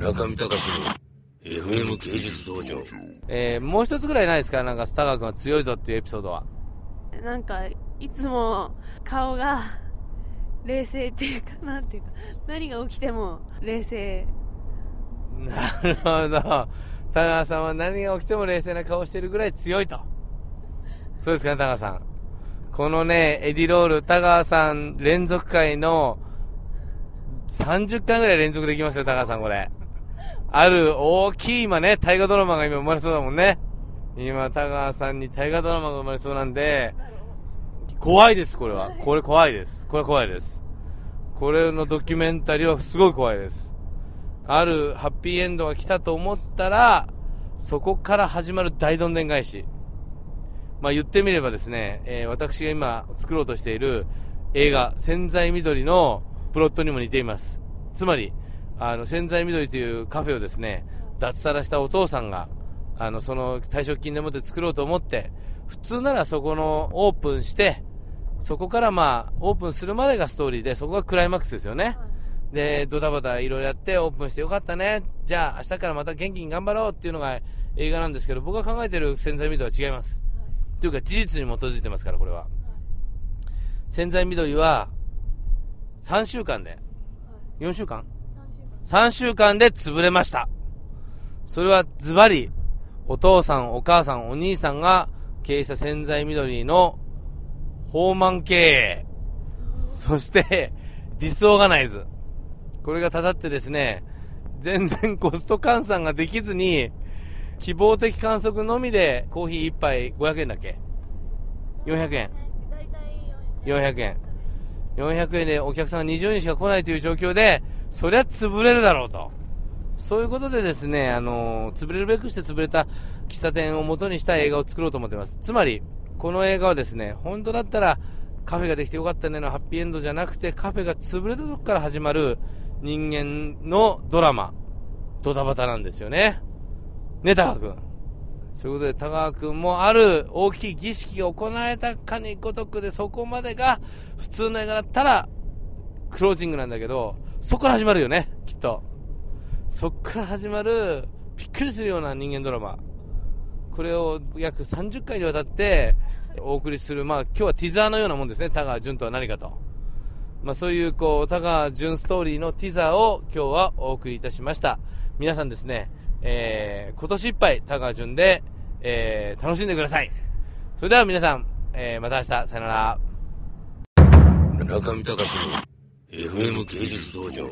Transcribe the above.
中見隆の FM 芸術道場。えー、もう一つぐらいないですか？なんか、スタガー君は強いぞっていうエピソードは。なんか、いつも顔が冷静っていうか、なんていうか、何が起きても冷静。なるほど。田川さんは何が起きても冷静な顔してるぐらい強いと。そうですかね、田川さん。このね、エディロール、田川さん連続回の30回ぐらい連続できますよ、田川さん、これ。ある大きい今ね、大河ドラマが今生まれそうだもんね。今、田川さんに大河ドラマが生まれそうなんで、怖いです、これは。これ怖いです。これ怖いです。これのドキュメンタリーはすごい怖いです。あるハッピーエンドが来たと思ったら、そこから始まる大どんでん返し。まあ言ってみればですね、えー私が今作ろうとしている映画、潜在緑のプロットにも似ています。つまり、あの、潜在緑というカフェをですね、脱サラしたお父さんが、あの、その退職金でもって作ろうと思って、普通ならそこのオープンして、そこからまあ、オープンするまでがストーリーで、そこがクライマックスですよね。で、ドタバタいろいろやってオープンしてよかったね。じゃあ明日からまた元気に頑張ろうっていうのが映画なんですけど、僕が考えてる潜在緑は違います。というか事実に基づいてますから、これは。潜在緑は、3週間で、4週間 ?3 週間で潰れました。それはズバリ、お父さん、お母さん、お兄さんが経営した潜在緑の放満経営。そして、ディスオーガナイズ。これがたたってですね、全然コスト換算ができずに、希望的観測のみでコーヒー1杯500円だっけ ?400 円。大体400円。400円でお客さんが20人しか来ないという状況で、そりゃ潰れるだろうと。そういうことでですね、あの潰れるべくして潰れた喫茶店を元にした映画を作ろうと思ってます。つまり、この映画はですね、本当だったらカフェができてよかったねのハッピーエンドじゃなくて、カフェが潰れたとこから始まる人間のドラマ、ドタバタなんですよね。ね、高君。そういうことで、田川君もある大きい儀式が行われたかにごとくで、そこまでが普通の映画だったら、クロージングなんだけど、そこから始まるよね、きっと。そこから始まる、びっくりするような人間ドラマ。これを約30回にわたってお送りする、まあ今日はティザーのようなもんですね、田川淳とは何かと。まあそういう、こう、田川淳ストーリーのティザーを今日はお送りいたしました。皆さんですね、えー、今年いっぱい高川淳で、えー、楽しんでください。それでは皆さん、えー、また明日、さよなら。中見隆の FM 芸術道場。